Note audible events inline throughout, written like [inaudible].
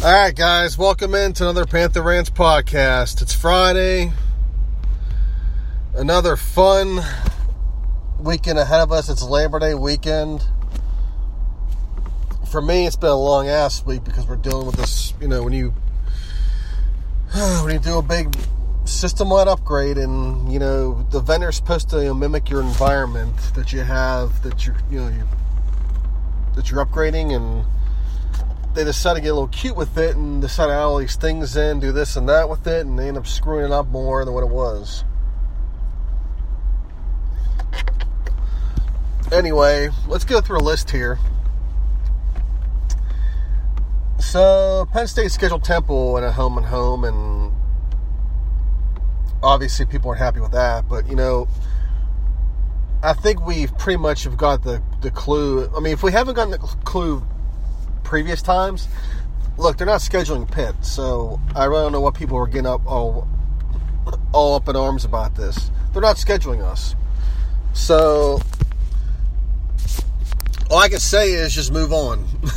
All right, guys, welcome into another Panther Rants podcast. It's Friday. Another fun weekend ahead of us. It's Labor Day weekend. For me, it's been a long ass week because we're dealing with this. You know, when you [sighs] when you do a big system-wide upgrade, and you know the vendor's supposed to you know, mimic your environment that you have that you you know you that you're upgrading and they decide to get a little cute with it and decide to add all these things in, do this and that with it, and they end up screwing it up more than what it was. Anyway, let's go through a list here. So, Penn State scheduled Temple in a home and home, and obviously people aren't happy with that. But you know, I think we pretty much have got the the clue. I mean, if we haven't gotten the clue previous times, look, they're not scheduling Pitt, so I really don't know what people are getting up all all up in arms about this. They're not scheduling us, so all I can say is just move on. [laughs]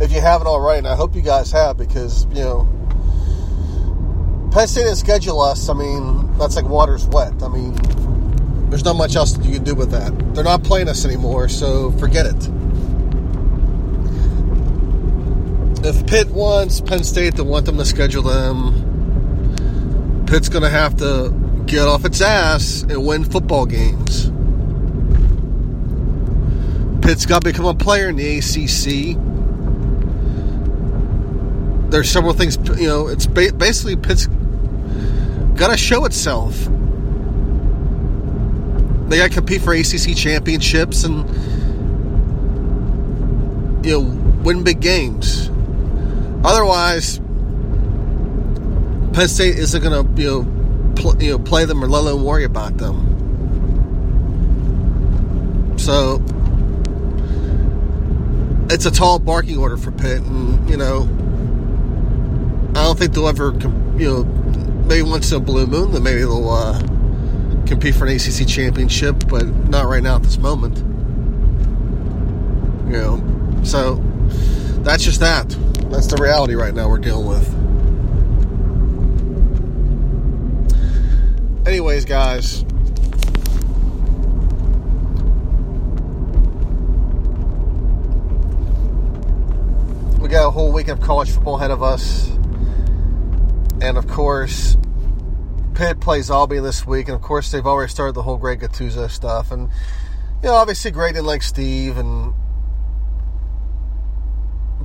if you haven't already, and I hope you guys have, because you know. Penn State didn't schedule us. I mean, that's like water's wet. I mean, there's not much else you can do with that. They're not playing us anymore, so forget it. If Pitt wants Penn State to want them to schedule them, Pitt's going to have to get off its ass and win football games. Pitt's got to become a player in the ACC. There's several things, you know, it's basically Pitt's got to show itself. They got to compete for ACC championships and you know win big games. Otherwise, Penn State isn't going to you know pl- you know play them or let them worry about them. So it's a tall barking order for Pitt, and you know I don't think they'll ever you know maybe once in a blue moon, then maybe they'll uh, compete for an ACC championship, but not right now at this moment. You know, so that's just that. That's the reality right now we're dealing with. Anyways, guys. We got a whole week of college football ahead of us. And of course, Pitt plays Albany this week, and of course they've already started the whole Greg Gattuso stuff, and you know obviously Greg didn't like Steve, and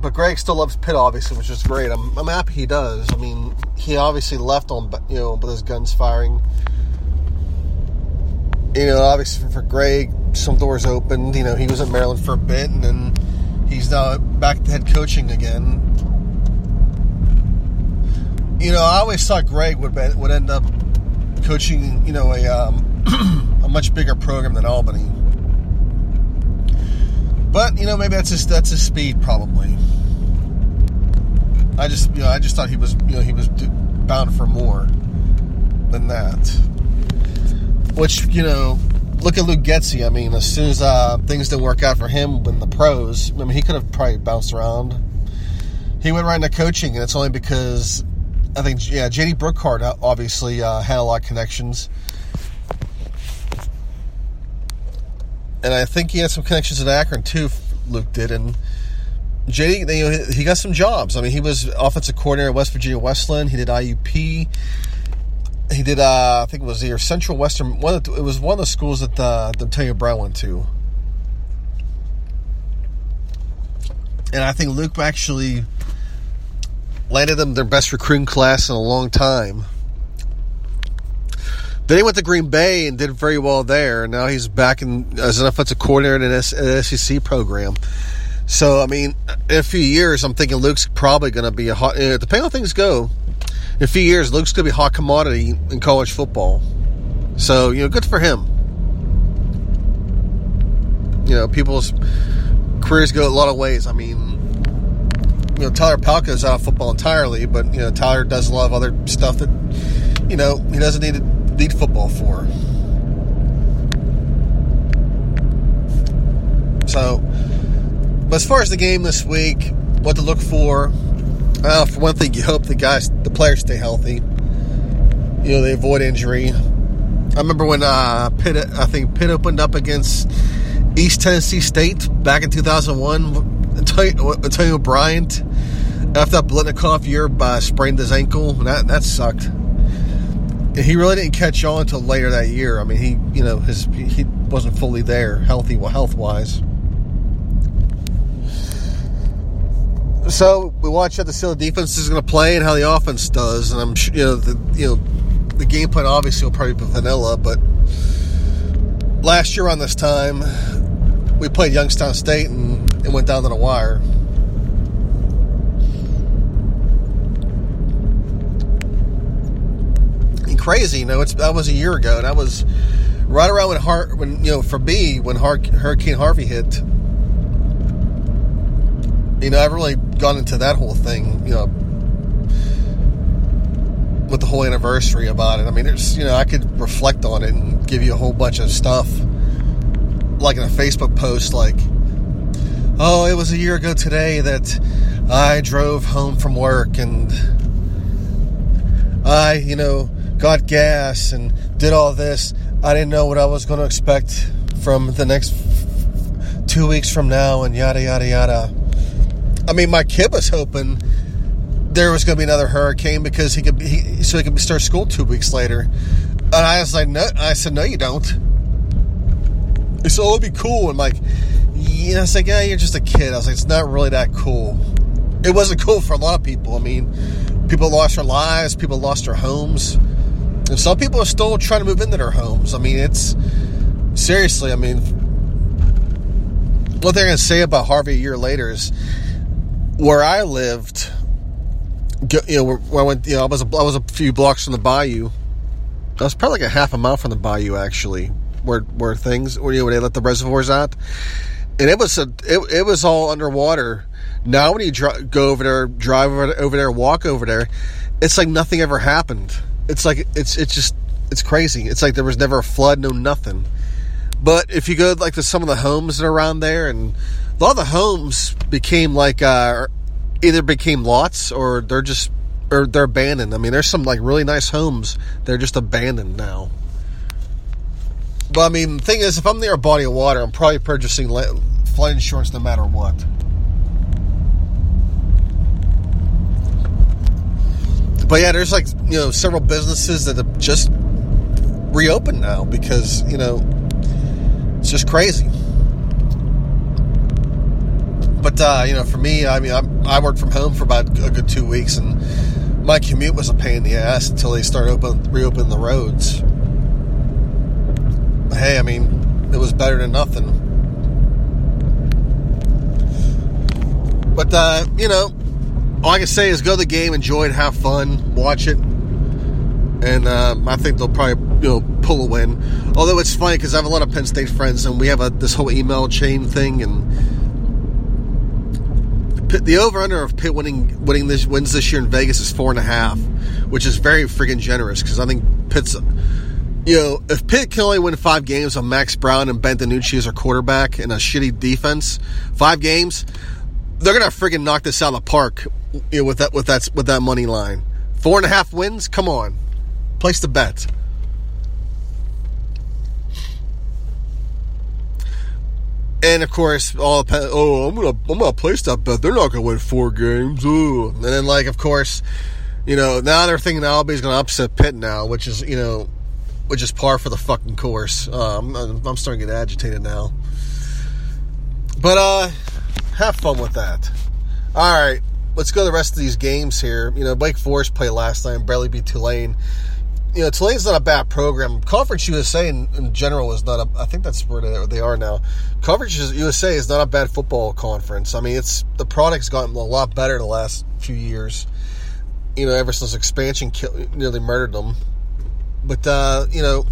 but Greg still loves Pitt obviously, which is great. I'm I'm happy he does. I mean he obviously left on you know with his guns firing. You know obviously for Greg some doors opened. You know he was at Maryland for a bit, and then he's now back to head coaching again you know, I always thought Greg would be, would end up coaching, you know, a um, [clears throat] a much bigger program than Albany. But you know, maybe that's his that's his speed, probably. I just, you know, I just thought he was, you know, he was bound for more than that. Which, you know, look at Luke Getsy. I mean, as soon as uh, things didn't work out for him in the pros, I mean, he could have probably bounced around. He went right into coaching, and it's only because I think, yeah, JD Brookhart obviously uh, had a lot of connections. And I think he had some connections at Akron too, Luke did. And JD, you know, he got some jobs. I mean, he was offensive coordinator at West Virginia Wesleyan. He did IUP. He did, uh, I think it was either Central Western. One the, it was one of the schools that uh, Antonio Brown went to. and I think Luke actually landed them their best recruiting class in a long time. Then he went to Green Bay and did very well there. Now he's back in as an offensive coordinator in an SEC program. So I mean, in a few years, I'm thinking Luke's probably going to be a hot. Depending on things go, in a few years, Luke's going to be a hot commodity in college football. So you know, good for him. You know, people's careers go a lot of ways. I mean, you know, Tyler Palko is out of football entirely, but you know, Tyler does a lot of other stuff that you know he doesn't need to need football for. So, but as far as the game this week, what to look for? Well, for one thing, you hope the guys, the players, stay healthy. You know, they avoid injury. I remember when uh, Pitt, I think Pitt opened up against East Tennessee State back in 2001. Antonio, Bryant, after that Biletnikoff year, uh, sprained his ankle. That that sucked. And he really didn't catch on until later that year. I mean, he you know his he wasn't fully there, healthy, well, health wise. So we watch how the Steelers defense is going to play and how the offense does, and I'm sure you know the you know the game plan obviously will probably be vanilla, but last year on this time we played Youngstown State and it went down to the wire. And crazy, you know, it's that was a year ago, and that was right around when Har- when you know for me when Har- Hurricane Harvey hit. You know, I've really gone into that whole thing, you know, with the whole anniversary about it. I mean, there's, you know, I could reflect on it and give you a whole bunch of stuff, like in a Facebook post, like, oh, it was a year ago today that I drove home from work and I, you know, got gas and did all this. I didn't know what I was going to expect from the next two weeks from now and yada, yada, yada. I mean, my kid was hoping there was going to be another hurricane because he could be, he, so he could start school two weeks later. And I was like, no, I said, no, you don't. Said, oh, it'd be cool. And like, yeah, I was like, yeah, you're just a kid. I was like, it's not really that cool. It wasn't cool for a lot of people. I mean, people lost their lives, people lost their homes. And some people are still trying to move into their homes. I mean, it's seriously, I mean, what they're going to say about Harvey a year later is where I lived, you know, where I went, you know, I was a, I was a few blocks from the bayou. I was probably like a half a mile from the bayou, actually, where where things, where, you know, where they let the reservoirs out, and it was a, it, it was all underwater. Now, when you dr- go over there, drive over, over there, walk over there, it's like nothing ever happened. It's like it's it's just it's crazy. It's like there was never a flood, no nothing. But if you go like to some of the homes that are around there and a lot of the homes became like uh, either became lots or they're just or they're abandoned. I mean, there's some like really nice homes they're just abandoned now. But I mean, the thing is, if I'm near a body of water, I'm probably purchasing flood insurance no matter what. But yeah, there's like you know several businesses that have just reopened now because you know it's just crazy. But uh, you know, for me, I mean, I, I worked from home for about a good two weeks, and my commute was a pain in the ass until they started open, reopening the roads. But hey, I mean, it was better than nothing. But uh, you know, all I can say is go to the game, enjoy it, have fun, watch it, and um, I think they'll probably you know pull a win. Although it's funny because I have a lot of Penn State friends, and we have a, this whole email chain thing, and the over under of Pitt winning winning this wins this year in Vegas is four and a half, which is very freaking generous because I think Pitt's. You know, if Pitt can only win five games on Max Browne and Ben DiNucci as our quarterback and a shitty defense, five games, they're gonna freaking knock this out of the park. You know, with that with that with that money line, four and a half wins. Come on, place the bet. And of course, all the oh, I'm gonna I'm gonna that bet. They're not gonna win four games. Ooh. And then, like, of course, you know, now they're thinking Albi's gonna upset Pitt now, which is you know, which is par for the fucking course. Uh, I'm, I'm starting to get agitated now. But uh, have fun with that. All right, let's go to the rest of these games here. You know, Wake Forest played last night, barely beat Tulane. You know, Tulane's not a bad program. Conference USA in, in general is not a. I think that's where they, are now. Conference USA is not a bad football conference. I mean, it's the product's gotten a lot better the last few years. You know, ever since expansion nearly murdered them. But uh, you know,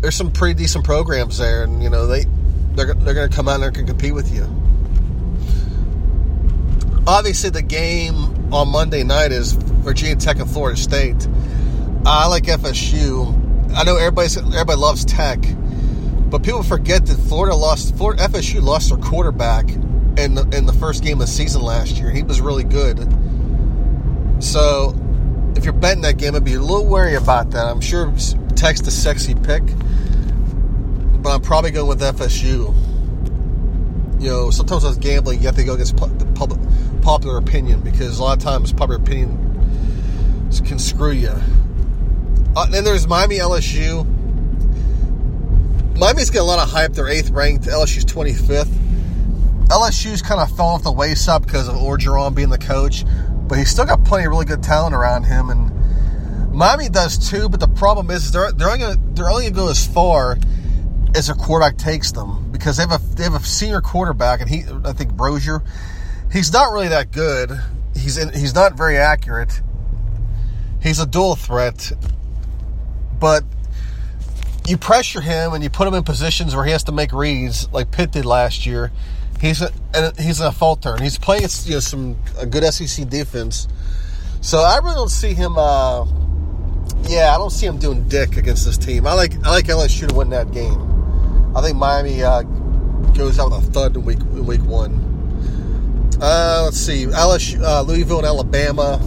there's some pretty decent programs there, and you know they they're they're going to come out there and compete with you. Obviously, the game on Monday night is Virginia Tech and Florida State. I like FSU. I know everybody everybody loves Tech, but people forget that Florida lost. Florida FSU lost their quarterback in the, in the first game of the season last year. He was really good. So, if you're betting that game, I'd be a little wary about that. I'm sure Tech's the sexy pick but I'm probably going with FSU. You know, sometimes was gambling, you have to go against the public popular opinion because a lot of times popular opinion can screw you. Uh, then there's Miami LSU. Miami's got a lot of hype. They're eighth ranked. LSU's 25th. LSU's kind of fell off the wayside because of Orgeron being the coach, but he's still got plenty of really good talent around him, and Miami does too. But the problem is they're they're only only gonna go as far as a quarterback takes them because they have a they have a senior quarterback and he I think Rosier he's not really that good he's in, he's not very accurate he's a dual threat but you pressure him and you put him in positions where he has to make reads like Pitt did last year he's a, he's a falter and he's playing you know some a good SEC defense so I really don't see him uh, yeah, I don't see him doing dick against this team. I like I like LSU to win that game. I think Miami uh, goes out with a thud in week in week one. Uh, let's see, LSU, uh, Louisville and Alabama.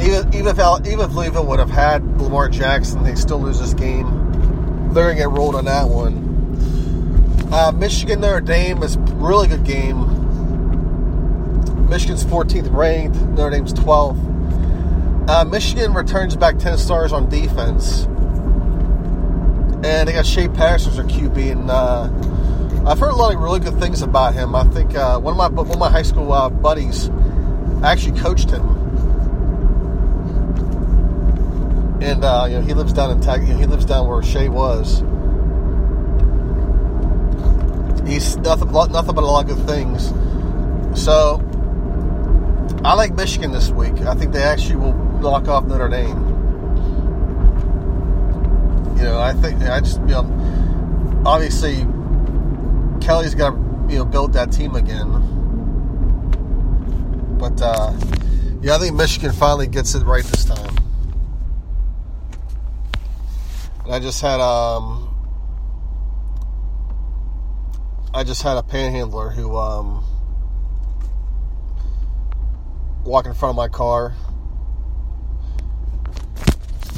Even even if even if would have had Lamar Jackson, they still lose this game. They're gonna get rolled on that one. Uh, Michigan Notre Dame is really good game. Michigan's 14th ranked. Notre Dame's 12th. Uh, Michigan returns back 10 stars on defense and they got Shea Patterson as their QB, and uh, I've heard a lot of really good things about him. I think uh, one of my one of my high school uh, buddies actually coached him, and uh, you know he lives down in Tag- he lives down where Shea was. He's nothing nothing but a lot of good things. So I like Michigan this week. I think they actually will knock off Notre Dame. You know, I think I just you know, obviously Kelly's got to you know build that team again. But uh, yeah, I think Michigan finally gets it right this time. And I just had um, I just had a panhandler who um, walk in front of my car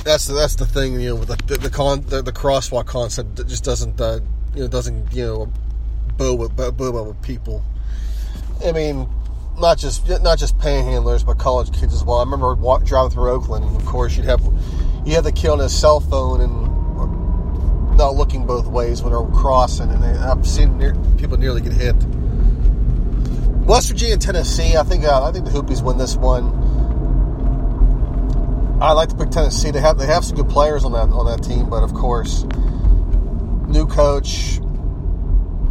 that's the, that's the thing you know with the the, con, the, the crosswalk concept that just doesn't uh, you know doesn't you know bow with bow with people. I mean, not just not just panhandlers, but college kids as well. I remember walk, driving through Oakland, and of course you'd have you have the kid on his cell phone and not looking both ways when they're crossing, and I've seen near, people nearly get hit. West Virginia, Tennessee. I think uh, I think the Hoopies win this one. I like to pick Tennessee. They have they have some good players on that on that team, but of course, new coach.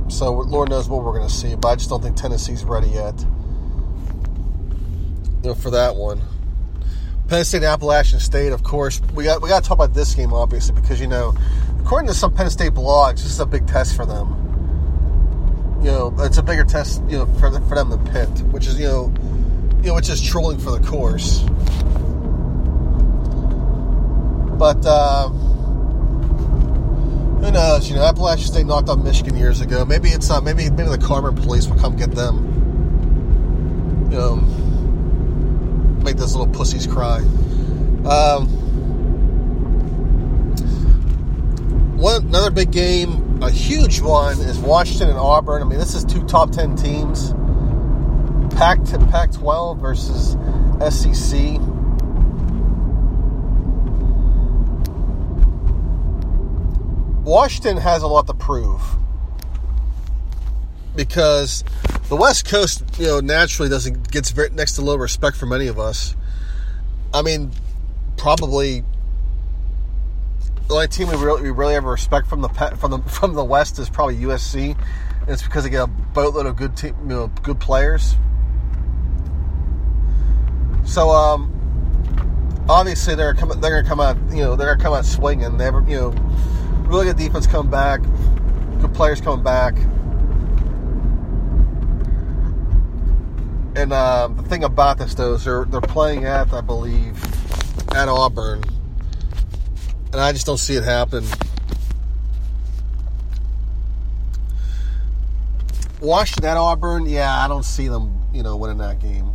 So Lord knows what we're going to see, but I just don't think Tennessee's ready yet. You know, for that one. Penn State, Appalachian State. Of course, we got we got to talk about this game obviously because you know, according to some Penn State blogs, this is a big test for them. You know, it's a bigger test, you know, for for them than Pitt, which is you know, you know, which is trolling for the course. But uh, who knows? You know, Appalachian State knocked out Michigan years ago. Maybe it's uh, maybe maybe the Carmen police will come get them. You know, make those little pussies cry. Um, one another big game, a huge one, is Washington and Auburn. I mean, this is two top ten teams. Pac Pac twelve versus SEC. Washington has a lot to prove because the West Coast, you know, naturally doesn't gets very, next to little respect from any of us. I mean, probably the only team we really, we really have respect from the from the from the West is probably USC. And it's because they get a boatload of good team, you know, good players. So, um, obviously they're coming. They're gonna come out. You know, they're gonna come out swinging. They have, you know, really good defense coming back, good players coming back. And uh, the thing about this, though, is they're they're playing at, I believe, at Auburn, and I just don't see it happen. Washington at Auburn, yeah, I don't see them, you know, winning that game.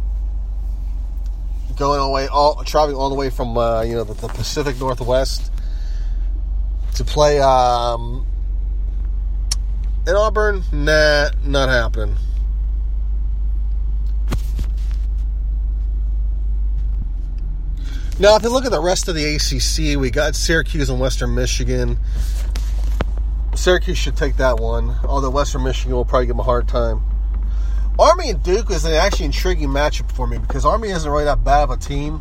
Going all the way, all traveling all the way from uh, you know the, the, Pacific Northwest to play um, in Auburn, nah, not happening. Now, if you look at the rest of the ACC, we got Syracuse and Western Michigan. Syracuse should take that one, although Western Michigan will probably give them a hard time. Army and Duke is an actually intriguing matchup for me because Army isn't really that bad of a team.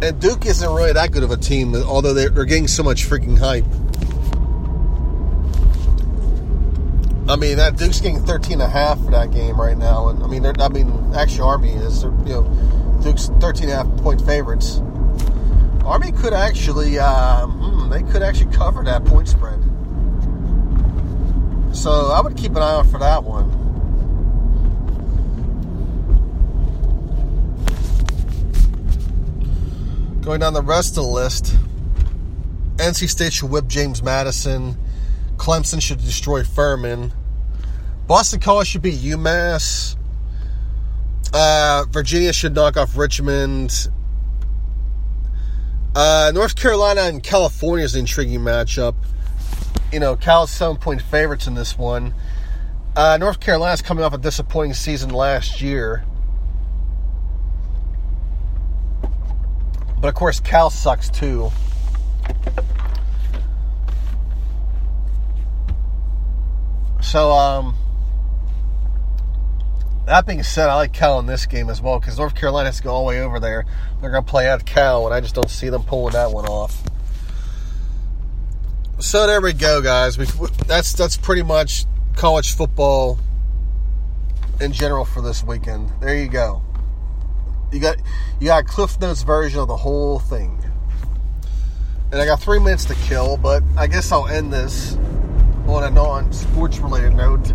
And Duke isn't really that good of a team, although they're, they're getting so much freaking hype. I mean, that Duke's getting 13 and a half for that game right now. And I mean, I mean, actually, Army is, you know, Duke's 13 and a half point favorites. Army could actually, uh, hmm, they could actually cover that point spread. So I would keep an eye out for that one. Going down the rest of the list, NC State should whip James Madison. Clemson should destroy Furman. Boston College should beat UMass. Uh, Virginia should knock off Richmond. Uh, North Carolina and California is an intriguing matchup. You know, Cal's seven point favorites in this one. Uh, North Carolina's coming off a disappointing season last year. But of course, Cal sucks too. So, um, that being said, I like Cal in this game as well because North Carolina has to go all the way over there. They're going to play at Cal, and I just don't see them pulling that one off. So there we go, guys. We, that's that's pretty much college football in general for this weekend. There you go. You got you got Cliff Notes version of the whole thing. And I got three minutes to kill, but I guess I'll end this on a non-sports related note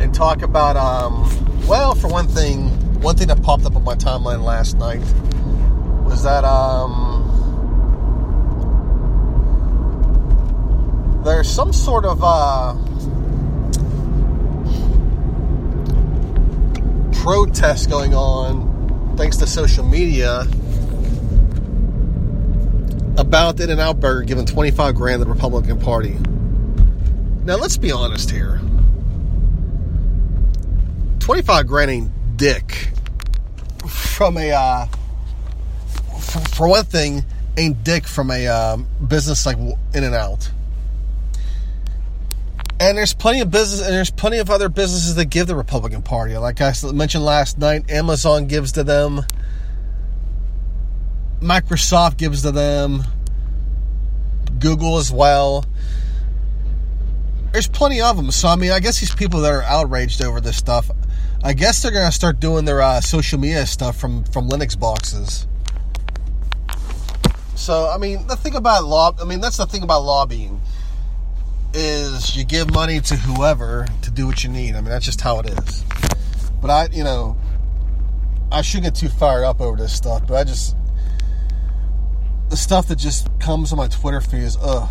and talk about, um, well, for one thing, one thing that popped up on my timeline last night was that um, there's some sort of uh, protest going on, thanks to social media, about the In-N-Out Burger giving 25 grand to the Republican Party. Now, let's be honest here. 25 grand ain't dick. From a, uh, for, for one thing, ain't dick from a um, business like In-N-Out. And there's plenty of business, and there's plenty of other businesses that give the Republican Party. Like I mentioned last night, Amazon gives to them, Microsoft gives to them, Google as well there's plenty of them. So I mean, I guess these people that are outraged over this stuff, I guess they're gonna start doing their uh, social media stuff from from Linux boxes. So I mean, the thing about law, I mean, that's the thing about lobbying is you give money to whoever to do what you need. I mean, that's just how it is. But I, you know, I shouldn't get too fired up over this stuff. But I just the stuff that just comes on my Twitter feed is ugh,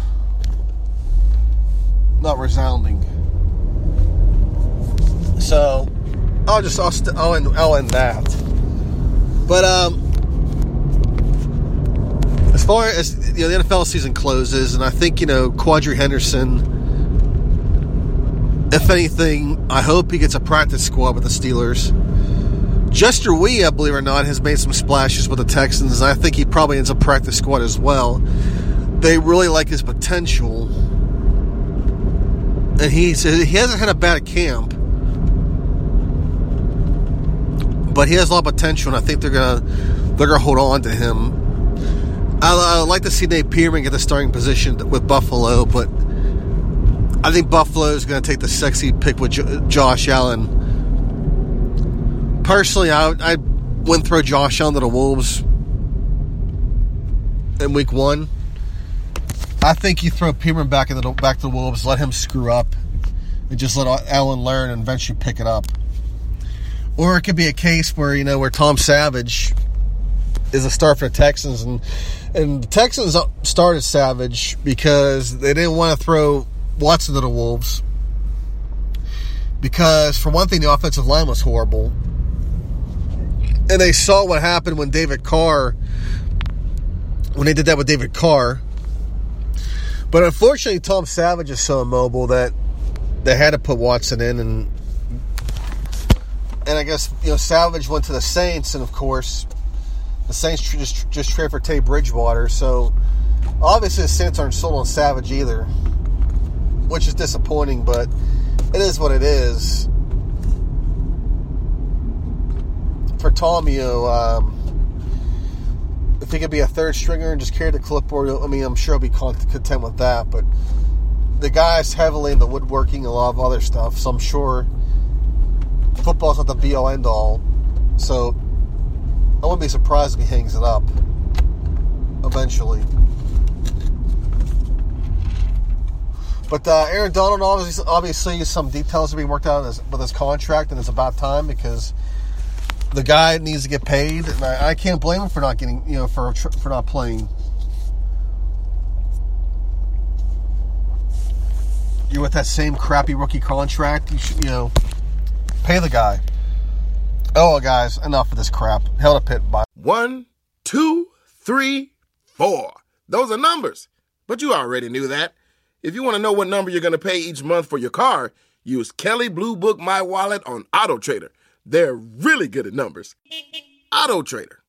not resounding. So I'll just I'll, st- I'll, end, I'll end that. But um, as far as you know, the NFL season closes, and I think you know Quadree Henderson. If anything, I hope he gets a practice squad with the Steelers. Jester Weah, I believe or not, has made some splashes with the Texans. I think he probably ends up practice squad as well. They really like his potential. and he says he hasn't had a bad camp, but he has a lot of potential, and I think they're gonna they're gonna hold on to him. I, would like to see Nate Peterman get the starting position with Buffalo, but I think Buffalo is going to take the sexy pick with J- Josh Allen. Personally, I, I wouldn't throw Josh Allen to the Wolves in Week One. I think you throw Peterman back in the back to the Wolves, let him screw up, and just let Allen learn and eventually pick it up. Or it could be a case where you know where Tom Savage is a star for the Texans, and and the Texans started Savage because they didn't want to throw Watson to the Wolves. Because for one thing the offensive line was horrible, and they saw what happened when David Carr when they did that with David Carr. But unfortunately, Tom Savage is so immobile that they had to put Watson in, and and I guess you know Savage went to the Saints, and of course, the Saints just just traded for Tay Bridgewater. So obviously, the Saints aren't sold on Savage either, which is disappointing. But it is what it is. For Tom, you know. Um, if he could be a third stringer and just carry the clipboard, I mean, I'm sure he'll be content with that. But the guy's heavily in the woodworking, a lot of other stuff. So I'm sure football's not the be all end all. So I wouldn't be surprised if he hangs it up eventually. But uh, Aaron Donald, obviously, obviously, some details are being worked out with his contract, and it's about time because the guy needs to get paid, and I, I, can't blame him for not getting, you know, for for not playing. You're with that same crappy rookie contract. You should, you know, pay the guy. Oh, guys, enough of this crap. Hell to Pitt. Bye. One, two, three, four. Those are numbers, but you already knew that. If you want to know what number you're going to pay each month for your car, use Kelley Blue Book My Wallet on Auto Trader. They're really good at numbers. Auto Trader.